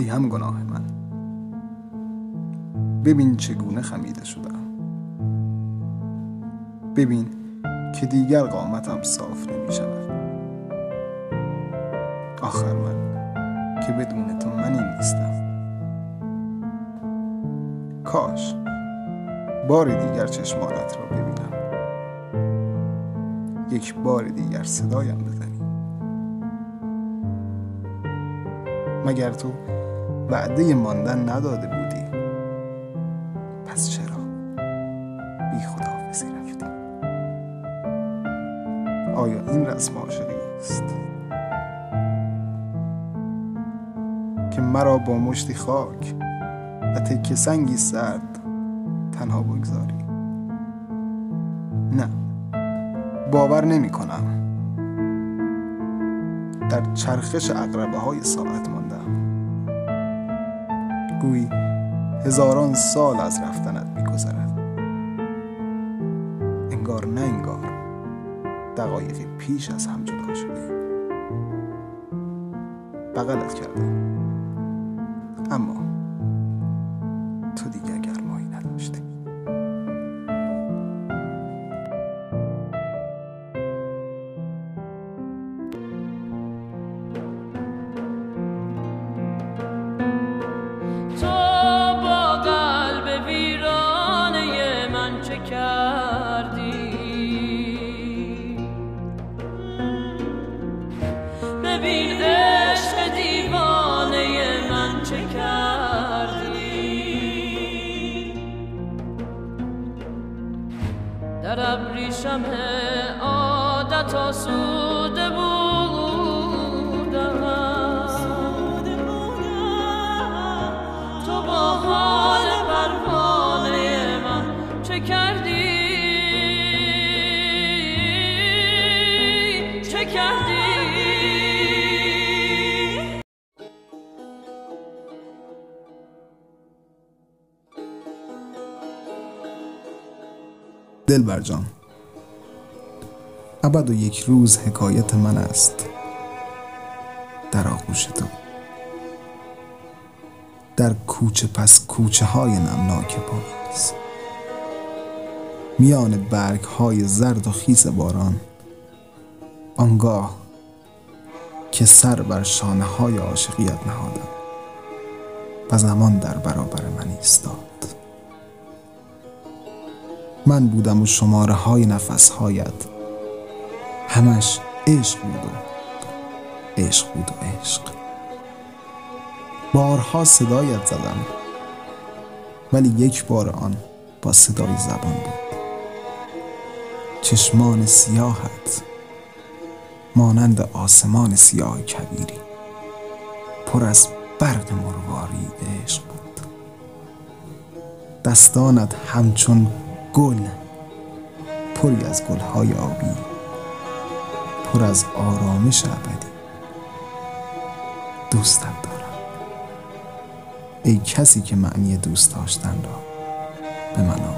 هم گناه من. ببین چگونه خمیده شدم. ببین که دیگر قامتم صاف نمی شود. آخر من که بدون تو منی نیستم. کاش بار دیگر چشمانت را ببینم. یک بار دیگر صدایم بزنی. مگر تو وعده ماندن نداده بودی. پس چرا؟ بی خداحافظی رفتی. آیا این رسم عاشقی است؟ که مرا با مشتی خاک و تکه سنگی سرد تنها بگذاری. نه باور نمی کنم. در چرخش اقربه های ساعت ماندم. گویی هزاران سال از رفتنت میگذرد. انگار نه انگار دقایقی پیش از هم جدا شده بغلت کردم. در ابریشم عادت آسوده بودم. تو با حال پروانه من چه کردی؟ دلبر جان. ابد و یک روز حکایت من است در آغوش تو در کوچه پس کوچه های نمناک پاییز میان برگ های زرد و خیس باران. آنگاه که سر بر شانه های عاشقیت نهادم. و زمان در برابر من ایستاد. من بودم و شماره های نفس هایت همش عشق بود و عشق بود و عشق. بارها صدایت زدم ولی یک بار آن با صدای زبان بود. چشمان سیاهت مانند آسمان سیاه کبیری پر از برق مرواری عشق بود. دستانت همچون گل پری از گلهای آبی پر از آرامش ابدی. دوستت دارم. ای کسی که معنی دوست داشتن را به من